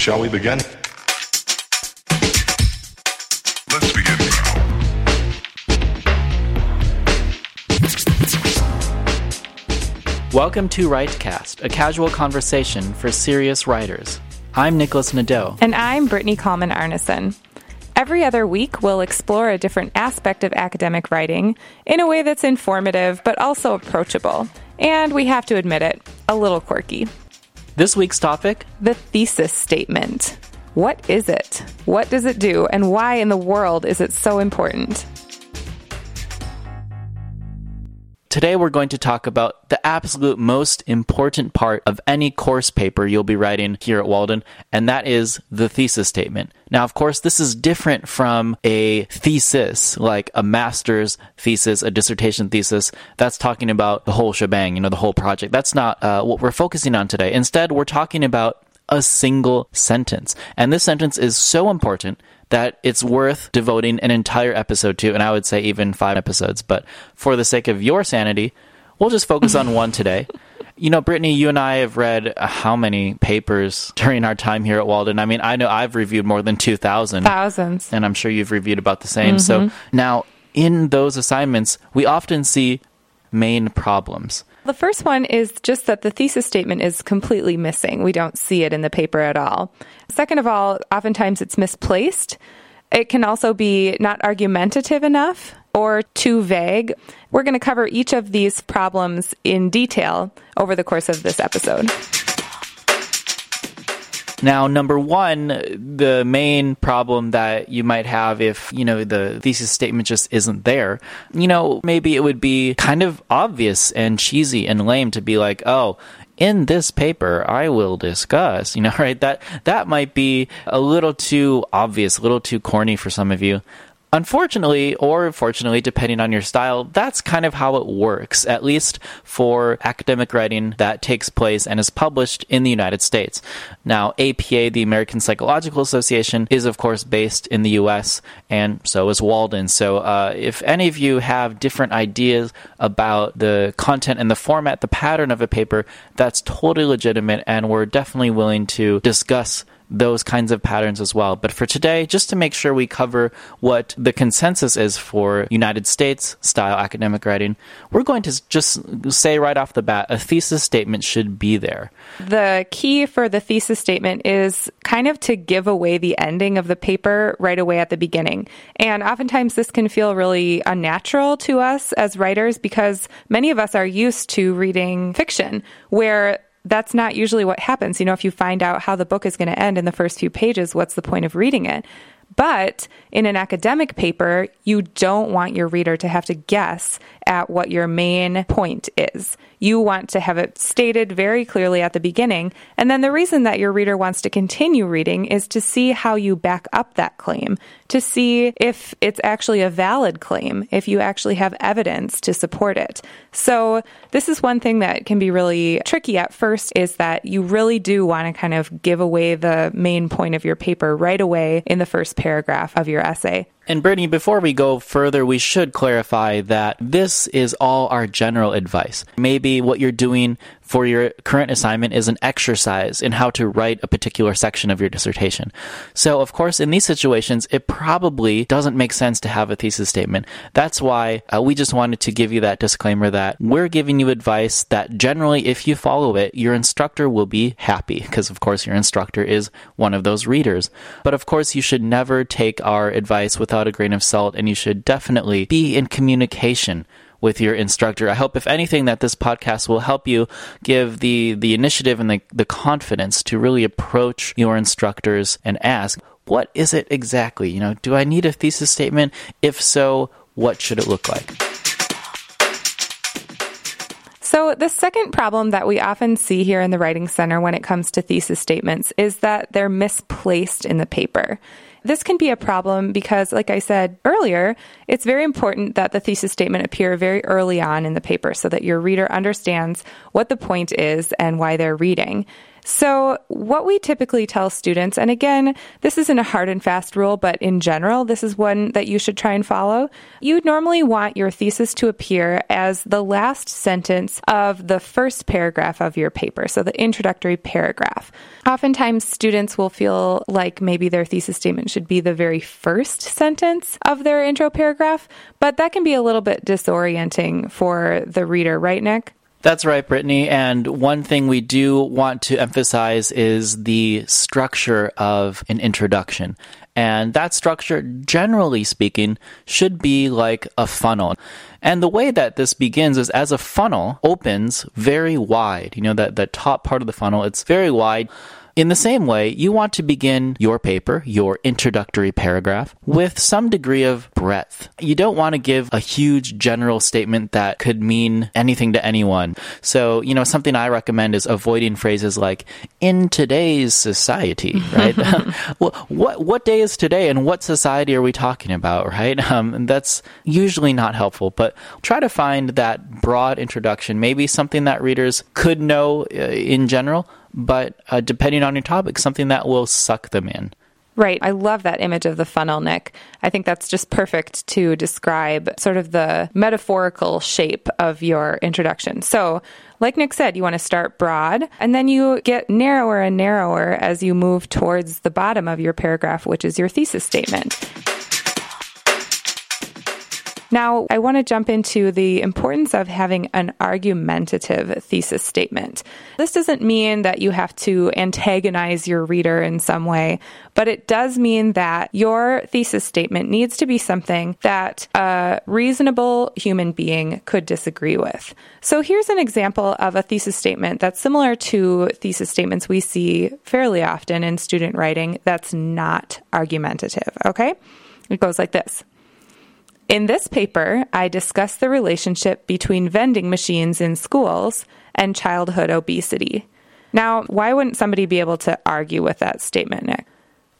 Shall we begin? Let's begin now. Welcome to WriteCast, a casual conversation for serious writers. I'm Nicholas Nadeau. And I'm Brittany Kallman Arneson. Every other week, we'll explore a different aspect of academic writing in a way that's informative but also approachable. And we have to admit it, a little quirky. This week's topic The thesis statement. What is it? What does it do? And why in the world is it so important? Today, we're going to talk about the absolute most important part of any course paper you'll be writing here at Walden, and that is the thesis statement. Now, of course, this is different from a thesis, like a master's thesis, a dissertation thesis. That's talking about the whole shebang, you know, the whole project. That's not uh, what we're focusing on today. Instead, we're talking about a single sentence. And this sentence is so important that it's worth devoting an entire episode to, and I would say even five episodes. But for the sake of your sanity, we'll just focus on one today. You know, Brittany, you and I have read uh, how many papers during our time here at Walden? I mean, I know I've reviewed more than 2,000. Thousands. And I'm sure you've reviewed about the same. So now, in those assignments, we often see main problems. The first one is just that the thesis statement is completely missing. We don't see it in the paper at all. Second of all, oftentimes it's misplaced. It can also be not argumentative enough or too vague. We're going to cover each of these problems in detail over the course of this episode. Now, number one, the main problem that you might have if, you know, the thesis statement just isn't there, you know, maybe it would be kind of obvious and cheesy and lame to be like, oh, in this paper, I will discuss, you know, right? That, that might be a little too obvious, a little too corny for some of you. Unfortunately, or fortunately, depending on your style, that's kind of how it works, at least for academic writing that takes place and is published in the United States. Now, APA, the American Psychological Association, is of course based in the US, and so is Walden. So, uh, if any of you have different ideas about the content and the format, the pattern of a paper, that's totally legitimate, and we're definitely willing to discuss those kinds of patterns as well. But for today, just to make sure we cover what the consensus is for United States style academic writing, we're going to just say right off the bat a thesis statement should be there. The key for the thesis statement is kind of to give away the ending of the paper right away at the beginning. And oftentimes this can feel really unnatural to us as writers because many of us are used to reading fiction where that's not usually what happens. You know, if you find out how the book is going to end in the first few pages, what's the point of reading it? But in an academic paper, you don't want your reader to have to guess at what your main point is. You want to have it stated very clearly at the beginning. And then the reason that your reader wants to continue reading is to see how you back up that claim, to see if it's actually a valid claim, if you actually have evidence to support it. So this is one thing that can be really tricky at first is that you really do want to kind of give away the main point of your paper right away in the first paragraph of your essay. And Brittany, before we go further, we should clarify that this is all our general advice. Maybe what you're doing for your current assignment is an exercise in how to write a particular section of your dissertation. So, of course, in these situations, it probably doesn't make sense to have a thesis statement. That's why uh, we just wanted to give you that disclaimer that we're giving you advice that generally, if you follow it, your instructor will be happy because, of course, your instructor is one of those readers. But of course, you should never take our advice without a grain of salt, and you should definitely be in communication with your instructor. I hope, if anything, that this podcast will help you give the, the initiative and the, the confidence to really approach your instructors and ask, what is it exactly? You know, do I need a thesis statement? If so, what should it look like? So, the second problem that we often see here in the Writing Center when it comes to thesis statements is that they're misplaced in the paper. This can be a problem because, like I said earlier, it's very important that the thesis statement appear very early on in the paper so that your reader understands what the point is and why they're reading. So, what we typically tell students, and again, this isn't a hard and fast rule, but in general, this is one that you should try and follow. You normally want your thesis to appear as the last sentence of the first paragraph of your paper, so the introductory paragraph. Oftentimes, students will feel like maybe their thesis statement should be the very first sentence of their intro paragraph, but that can be a little bit disorienting for the reader, right, Nick? That's right, Brittany. And one thing we do want to emphasize is the structure of an introduction. And that structure, generally speaking, should be like a funnel. And the way that this begins is as a funnel opens very wide. You know, that the top part of the funnel, it's very wide. In the same way, you want to begin your paper, your introductory paragraph, with some degree of breadth. You don't want to give a huge general statement that could mean anything to anyone. So, you know, something I recommend is avoiding phrases like, in today's society, right? well, what, what day is today and what society are we talking about, right? Um, that's usually not helpful, but try to find that broad introduction, maybe something that readers could know uh, in general but uh, depending on your topic, something that will suck them in. Right. I love that image of the funnel, Nick. I think that's just perfect to describe sort of the metaphorical shape of your introduction. So, like Nick said, you want to start broad and then you get narrower and narrower as you move towards the bottom of your paragraph, which is your thesis statement. Now, I want to jump into the importance of having an argumentative thesis statement. This doesn't mean that you have to antagonize your reader in some way, but it does mean that your thesis statement needs to be something that a reasonable human being could disagree with. So here's an example of a thesis statement that's similar to thesis statements we see fairly often in student writing that's not argumentative, okay? It goes like this. In this paper, I discuss the relationship between vending machines in schools and childhood obesity. Now, why wouldn't somebody be able to argue with that statement, Nick?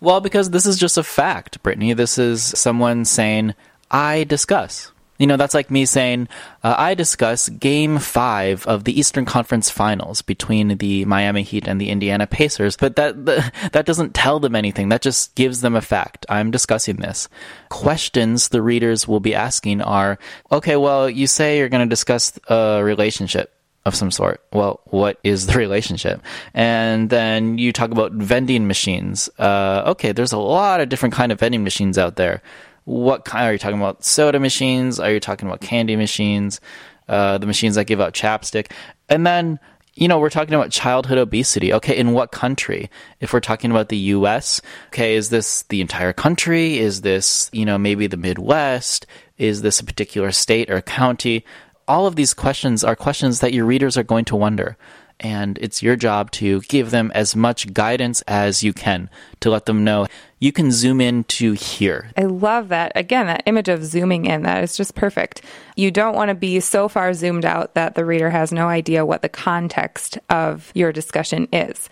Well, because this is just a fact, Brittany. This is someone saying, I discuss. You know, that's like me saying, uh, I discuss game five of the Eastern Conference Finals between the Miami Heat and the Indiana Pacers, but that, that doesn't tell them anything. That just gives them a fact. I'm discussing this. Questions the readers will be asking are, okay, well, you say you're going to discuss a relationship of some sort. Well, what is the relationship? And then you talk about vending machines. Uh, okay, there's a lot of different kind of vending machines out there what kind are you talking about? Soda machines? Are you talking about candy machines? Uh, the machines that give out chapstick? And then, you know, we're talking about childhood obesity. Okay, in what country? If we're talking about the US, okay, is this the entire country? Is this, you know, maybe the Midwest? Is this a particular state or county? All of these questions are questions that your readers are going to wonder and it's your job to give them as much guidance as you can to let them know you can zoom in to here. I love that. Again, that image of zooming in, that is just perfect. You don't want to be so far zoomed out that the reader has no idea what the context of your discussion is.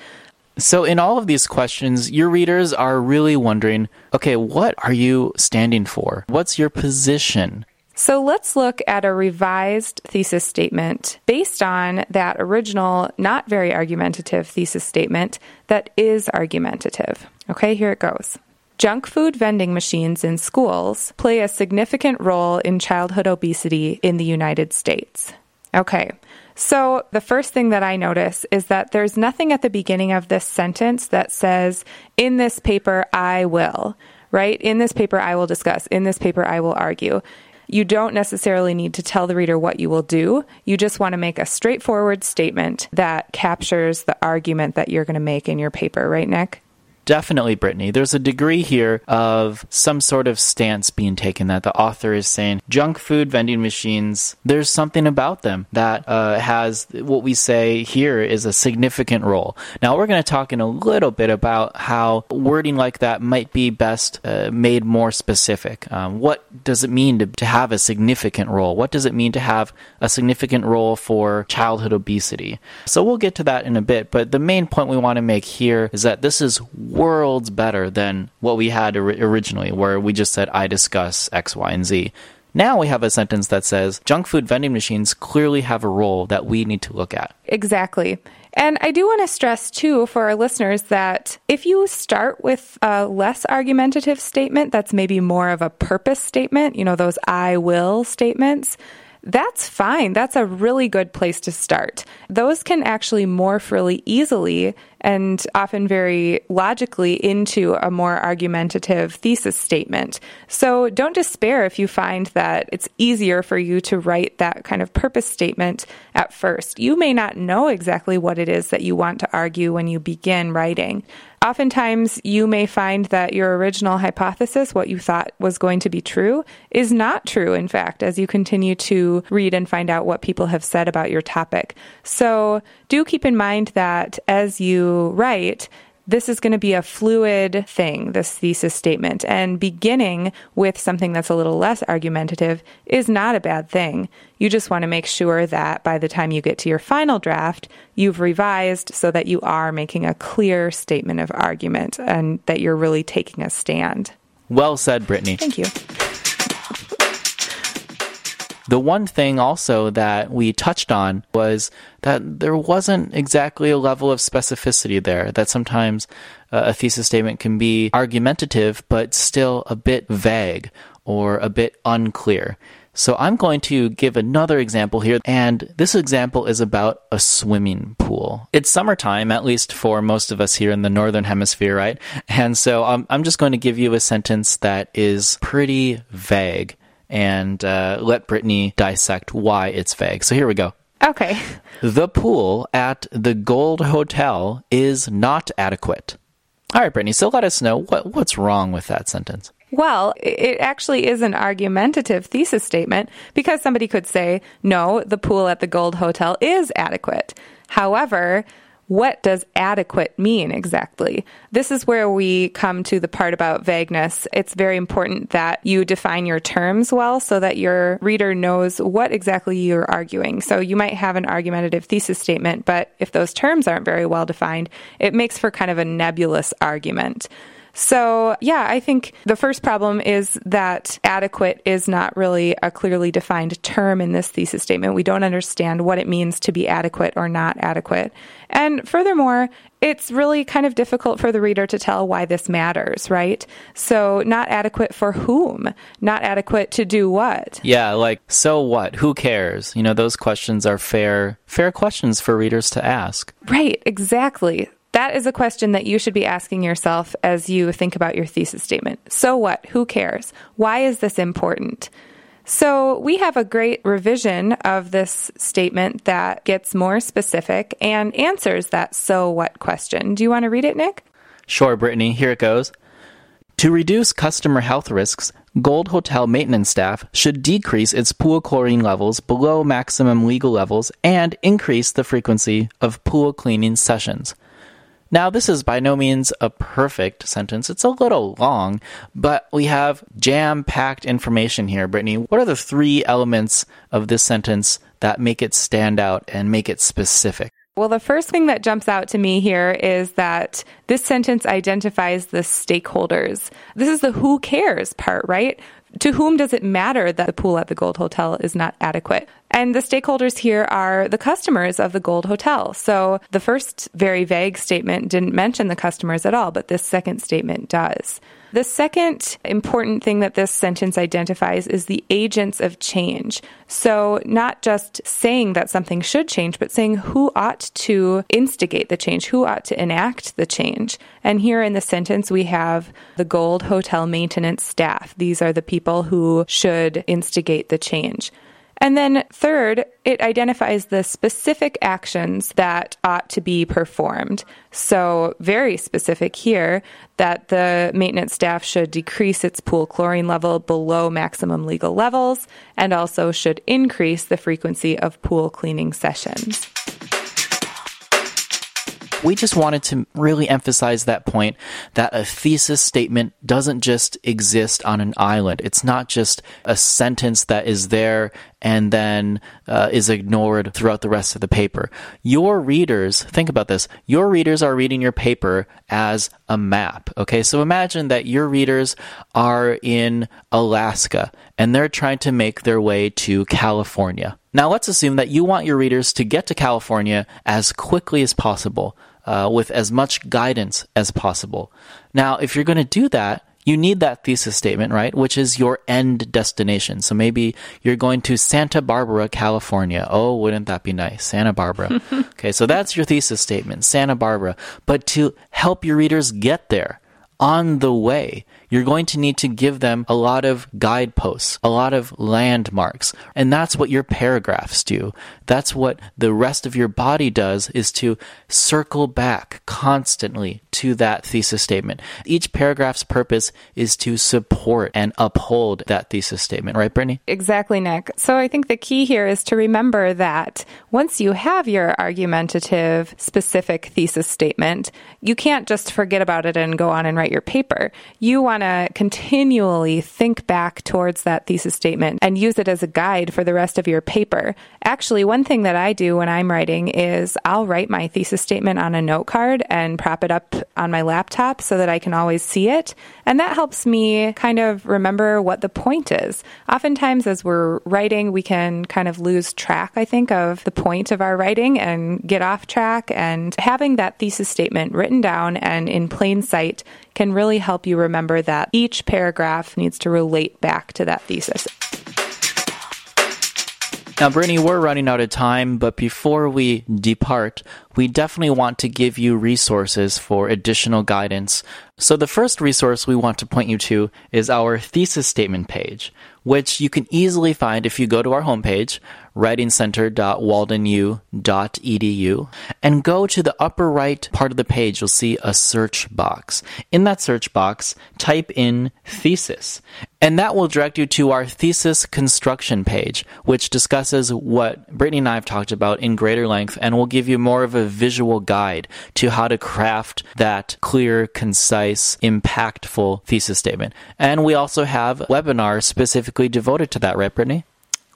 So, in all of these questions, your readers are really wondering okay, what are you standing for? What's your position? So let's look at a revised thesis statement based on that original, not very argumentative thesis statement that is argumentative. Okay, here it goes. Junk food vending machines in schools play a significant role in childhood obesity in the United States. Okay, so the first thing that I notice is that there's nothing at the beginning of this sentence that says, in this paper, I will, right? In this paper, I will discuss. In this paper, I will argue. You don't necessarily need to tell the reader what you will do. You just want to make a straightforward statement that captures the argument that you're going to make in your paper, right, Nick? Definitely, Brittany. There's a degree here of some sort of stance being taken that the author is saying junk food vending machines, there's something about them that uh, has what we say here is a significant role. Now, we're going to talk in a little bit about how wording like that might be best uh, made more specific. Um, what does it mean to, to have a significant role? What does it mean to have a significant role for childhood obesity? So, we'll get to that in a bit, but the main point we want to make here is that this is worlds better than what we had or- originally, where we just said, I discuss X, Y, and Z. Now we have a sentence that says junk food vending machines clearly have a role that we need to look at. Exactly. And I do want to stress, too, for our listeners that if you start with a less argumentative statement that's maybe more of a purpose statement, you know, those I will statements, that's fine. That's a really good place to start. Those can actually morph really easily and often very logically into a more argumentative thesis statement. So don't despair if you find that it's easier for you to write that kind of purpose statement at first. You may not know exactly what it is that you want to argue when you begin writing. Oftentimes, you may find that your original hypothesis, what you thought was going to be true, is not true, in fact, as you continue to read and find out what people have said about your topic. So, do keep in mind that as you write, this is going to be a fluid thing, this thesis statement. And beginning with something that's a little less argumentative is not a bad thing. You just want to make sure that by the time you get to your final draft, you've revised so that you are making a clear statement of argument and that you're really taking a stand. Well said, Brittany. Thank you. The one thing also that we touched on was that there wasn't exactly a level of specificity there, that sometimes uh, a thesis statement can be argumentative, but still a bit vague or a bit unclear. So I'm going to give another example here, and this example is about a swimming pool. It's summertime, at least for most of us here in the Northern Hemisphere, right? And so um, I'm just going to give you a sentence that is pretty vague and uh, let Brittany dissect why it's vague. So here we go. Okay. The pool at the Gold Hotel is not adequate. All right, Brittany. So let us know what what's wrong with that sentence. Well, it actually is an argumentative thesis statement because somebody could say, no, the pool at the Gold Hotel is adequate. However, what does adequate mean exactly? This is where we come to the part about vagueness. It's very important that you define your terms well so that your reader knows what exactly you're arguing. So you might have an argumentative thesis statement, but if those terms aren't very well defined, it makes for kind of a nebulous argument. So, yeah, I think the first problem is that adequate is not really a clearly defined term in this thesis statement. We don't understand what it means to be adequate or not adequate. And furthermore, it's really kind of difficult for the reader to tell why this matters, right? So, not adequate for whom? Not adequate to do what? Yeah, like so what? Who cares? You know, those questions are fair fair questions for readers to ask. Right, exactly. That is a question that you should be asking yourself as you think about your thesis statement. So what? Who cares? Why is this important? So, we have a great revision of this statement that gets more specific and answers that so what question. Do you want to read it, Nick? Sure, Brittany. Here it goes. To reduce customer health risks, Gold Hotel maintenance staff should decrease its pool chlorine levels below maximum legal levels and increase the frequency of pool cleaning sessions. Now, this is by no means a perfect sentence. It's a little long, but we have jam packed information here, Brittany. What are the three elements of this sentence that make it stand out and make it specific? Well, the first thing that jumps out to me here is that this sentence identifies the stakeholders. This is the who cares part, right? To whom does it matter that the pool at the Gold Hotel is not adequate? And the stakeholders here are the customers of the Gold Hotel. So the first very vague statement didn't mention the customers at all, but this second statement does. The second important thing that this sentence identifies is the agents of change. So, not just saying that something should change, but saying who ought to instigate the change, who ought to enact the change. And here in the sentence, we have the Gold Hotel maintenance staff. These are the people who should instigate the change. And then third, it identifies the specific actions that ought to be performed. So, very specific here that the maintenance staff should decrease its pool chlorine level below maximum legal levels and also should increase the frequency of pool cleaning sessions we just wanted to really emphasize that point that a thesis statement doesn't just exist on an island. It's not just a sentence that is there and then uh, is ignored throughout the rest of the paper. Your readers, think about this, your readers are reading your paper as a map. Okay, so imagine that your readers are in Alaska and they're trying to make their way to California. Now, let's assume that you want your readers to get to California as quickly as possible. Uh, with as much guidance as possible. Now, if you're going to do that, you need that thesis statement, right? Which is your end destination. So maybe you're going to Santa Barbara, California. Oh, wouldn't that be nice? Santa Barbara. okay, so that's your thesis statement, Santa Barbara. But to help your readers get there on the way, you're going to need to give them a lot of guideposts, a lot of landmarks. And that's what your paragraphs do. That's what the rest of your body does is to circle back constantly to that thesis statement. Each paragraph's purpose is to support and uphold that thesis statement, right, Brittany? Exactly, Nick. So I think the key here is to remember that once you have your argumentative, specific thesis statement, you can't just forget about it and go on and write your paper. You want to continually think back towards that thesis statement and use it as a guide for the rest of your paper. Actually, one thing that I do when I'm writing is I'll write my thesis statement on a note card and prop it up on my laptop so that I can always see it. And that helps me kind of remember what the point is. Oftentimes, as we're writing, we can kind of lose track, I think, of the point of our writing and get off track. And having that thesis statement written down and in plain sight can really help you remember that each paragraph needs to relate back to that thesis. Now, Brittany, we're running out of time, but before we depart, we definitely want to give you resources for additional guidance. So, the first resource we want to point you to is our thesis statement page, which you can easily find if you go to our homepage, writingcenter.waldenu.edu, and go to the upper right part of the page. You'll see a search box. In that search box, type in thesis, and that will direct you to our thesis construction page, which discusses what Brittany and I have talked about in greater length and will give you more of a visual guide to how to craft that clear, concise, impactful thesis statement. And we also have webinars specifically devoted to that, right, Brittany?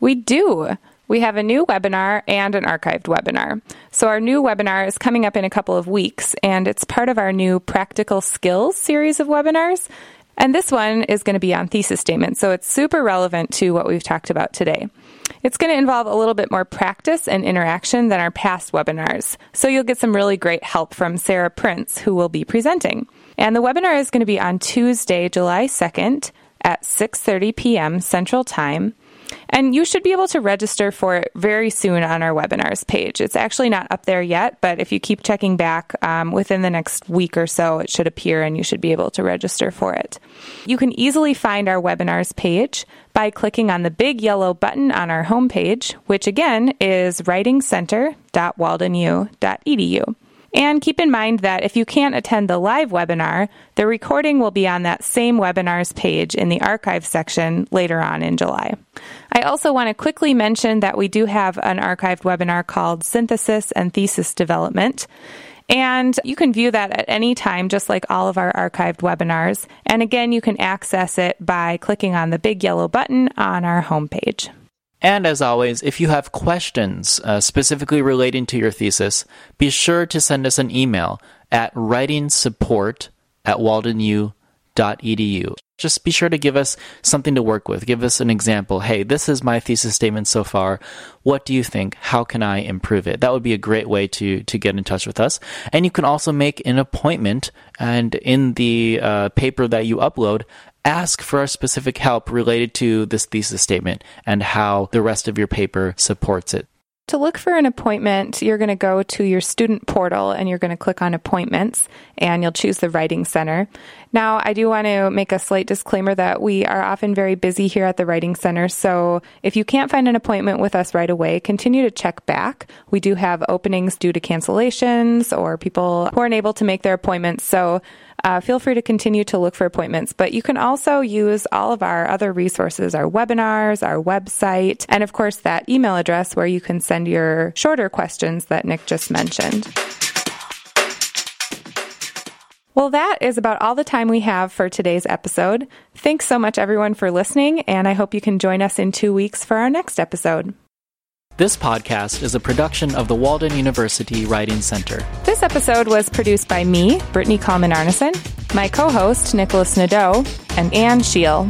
We do. We have a new webinar and an archived webinar. So, our new webinar is coming up in a couple of weeks, and it's part of our new Practical Skills series of webinars. And this one is going to be on thesis statements, so it's super relevant to what we've talked about today. It's going to involve a little bit more practice and interaction than our past webinars, so you'll get some really great help from Sarah Prince, who will be presenting. And the webinar is going to be on Tuesday, July 2nd at 6:30 p.m. Central Time. And you should be able to register for it very soon on our webinars page. It's actually not up there yet, but if you keep checking back um, within the next week or so, it should appear and you should be able to register for it. You can easily find our webinars page by clicking on the big yellow button on our homepage, which again is writingcenter.waldenu.edu. And keep in mind that if you can't attend the live webinar, the recording will be on that same webinars page in the archive section later on in July. I also want to quickly mention that we do have an archived webinar called Synthesis and Thesis Development. And you can view that at any time, just like all of our archived webinars. And again, you can access it by clicking on the big yellow button on our homepage. And as always, if you have questions uh, specifically relating to your thesis, be sure to send us an email at writingsupport at waldenu.edu. Just be sure to give us something to work with. Give us an example. Hey, this is my thesis statement so far. What do you think? How can I improve it? That would be a great way to, to get in touch with us. And you can also make an appointment and in the uh, paper that you upload, ask for our specific help related to this thesis statement and how the rest of your paper supports it. To look for an appointment, you're going to go to your student portal and you're going to click on appointments and you'll choose the Writing Center. Now, I do want to make a slight disclaimer that we are often very busy here at the Writing Center. So if you can't find an appointment with us right away, continue to check back. We do have openings due to cancellations or people who aren't able to make their appointments. So uh, feel free to continue to look for appointments. But you can also use all of our other resources, our webinars, our website, and of course that email address where you can send your shorter questions that Nick just mentioned. Well, that is about all the time we have for today's episode. Thanks so much, everyone, for listening, and I hope you can join us in two weeks for our next episode. This podcast is a production of the Walden University Writing Center. This episode was produced by me, Brittany Kallman Arneson, my co host, Nicholas Nadeau, and Anne Shiel.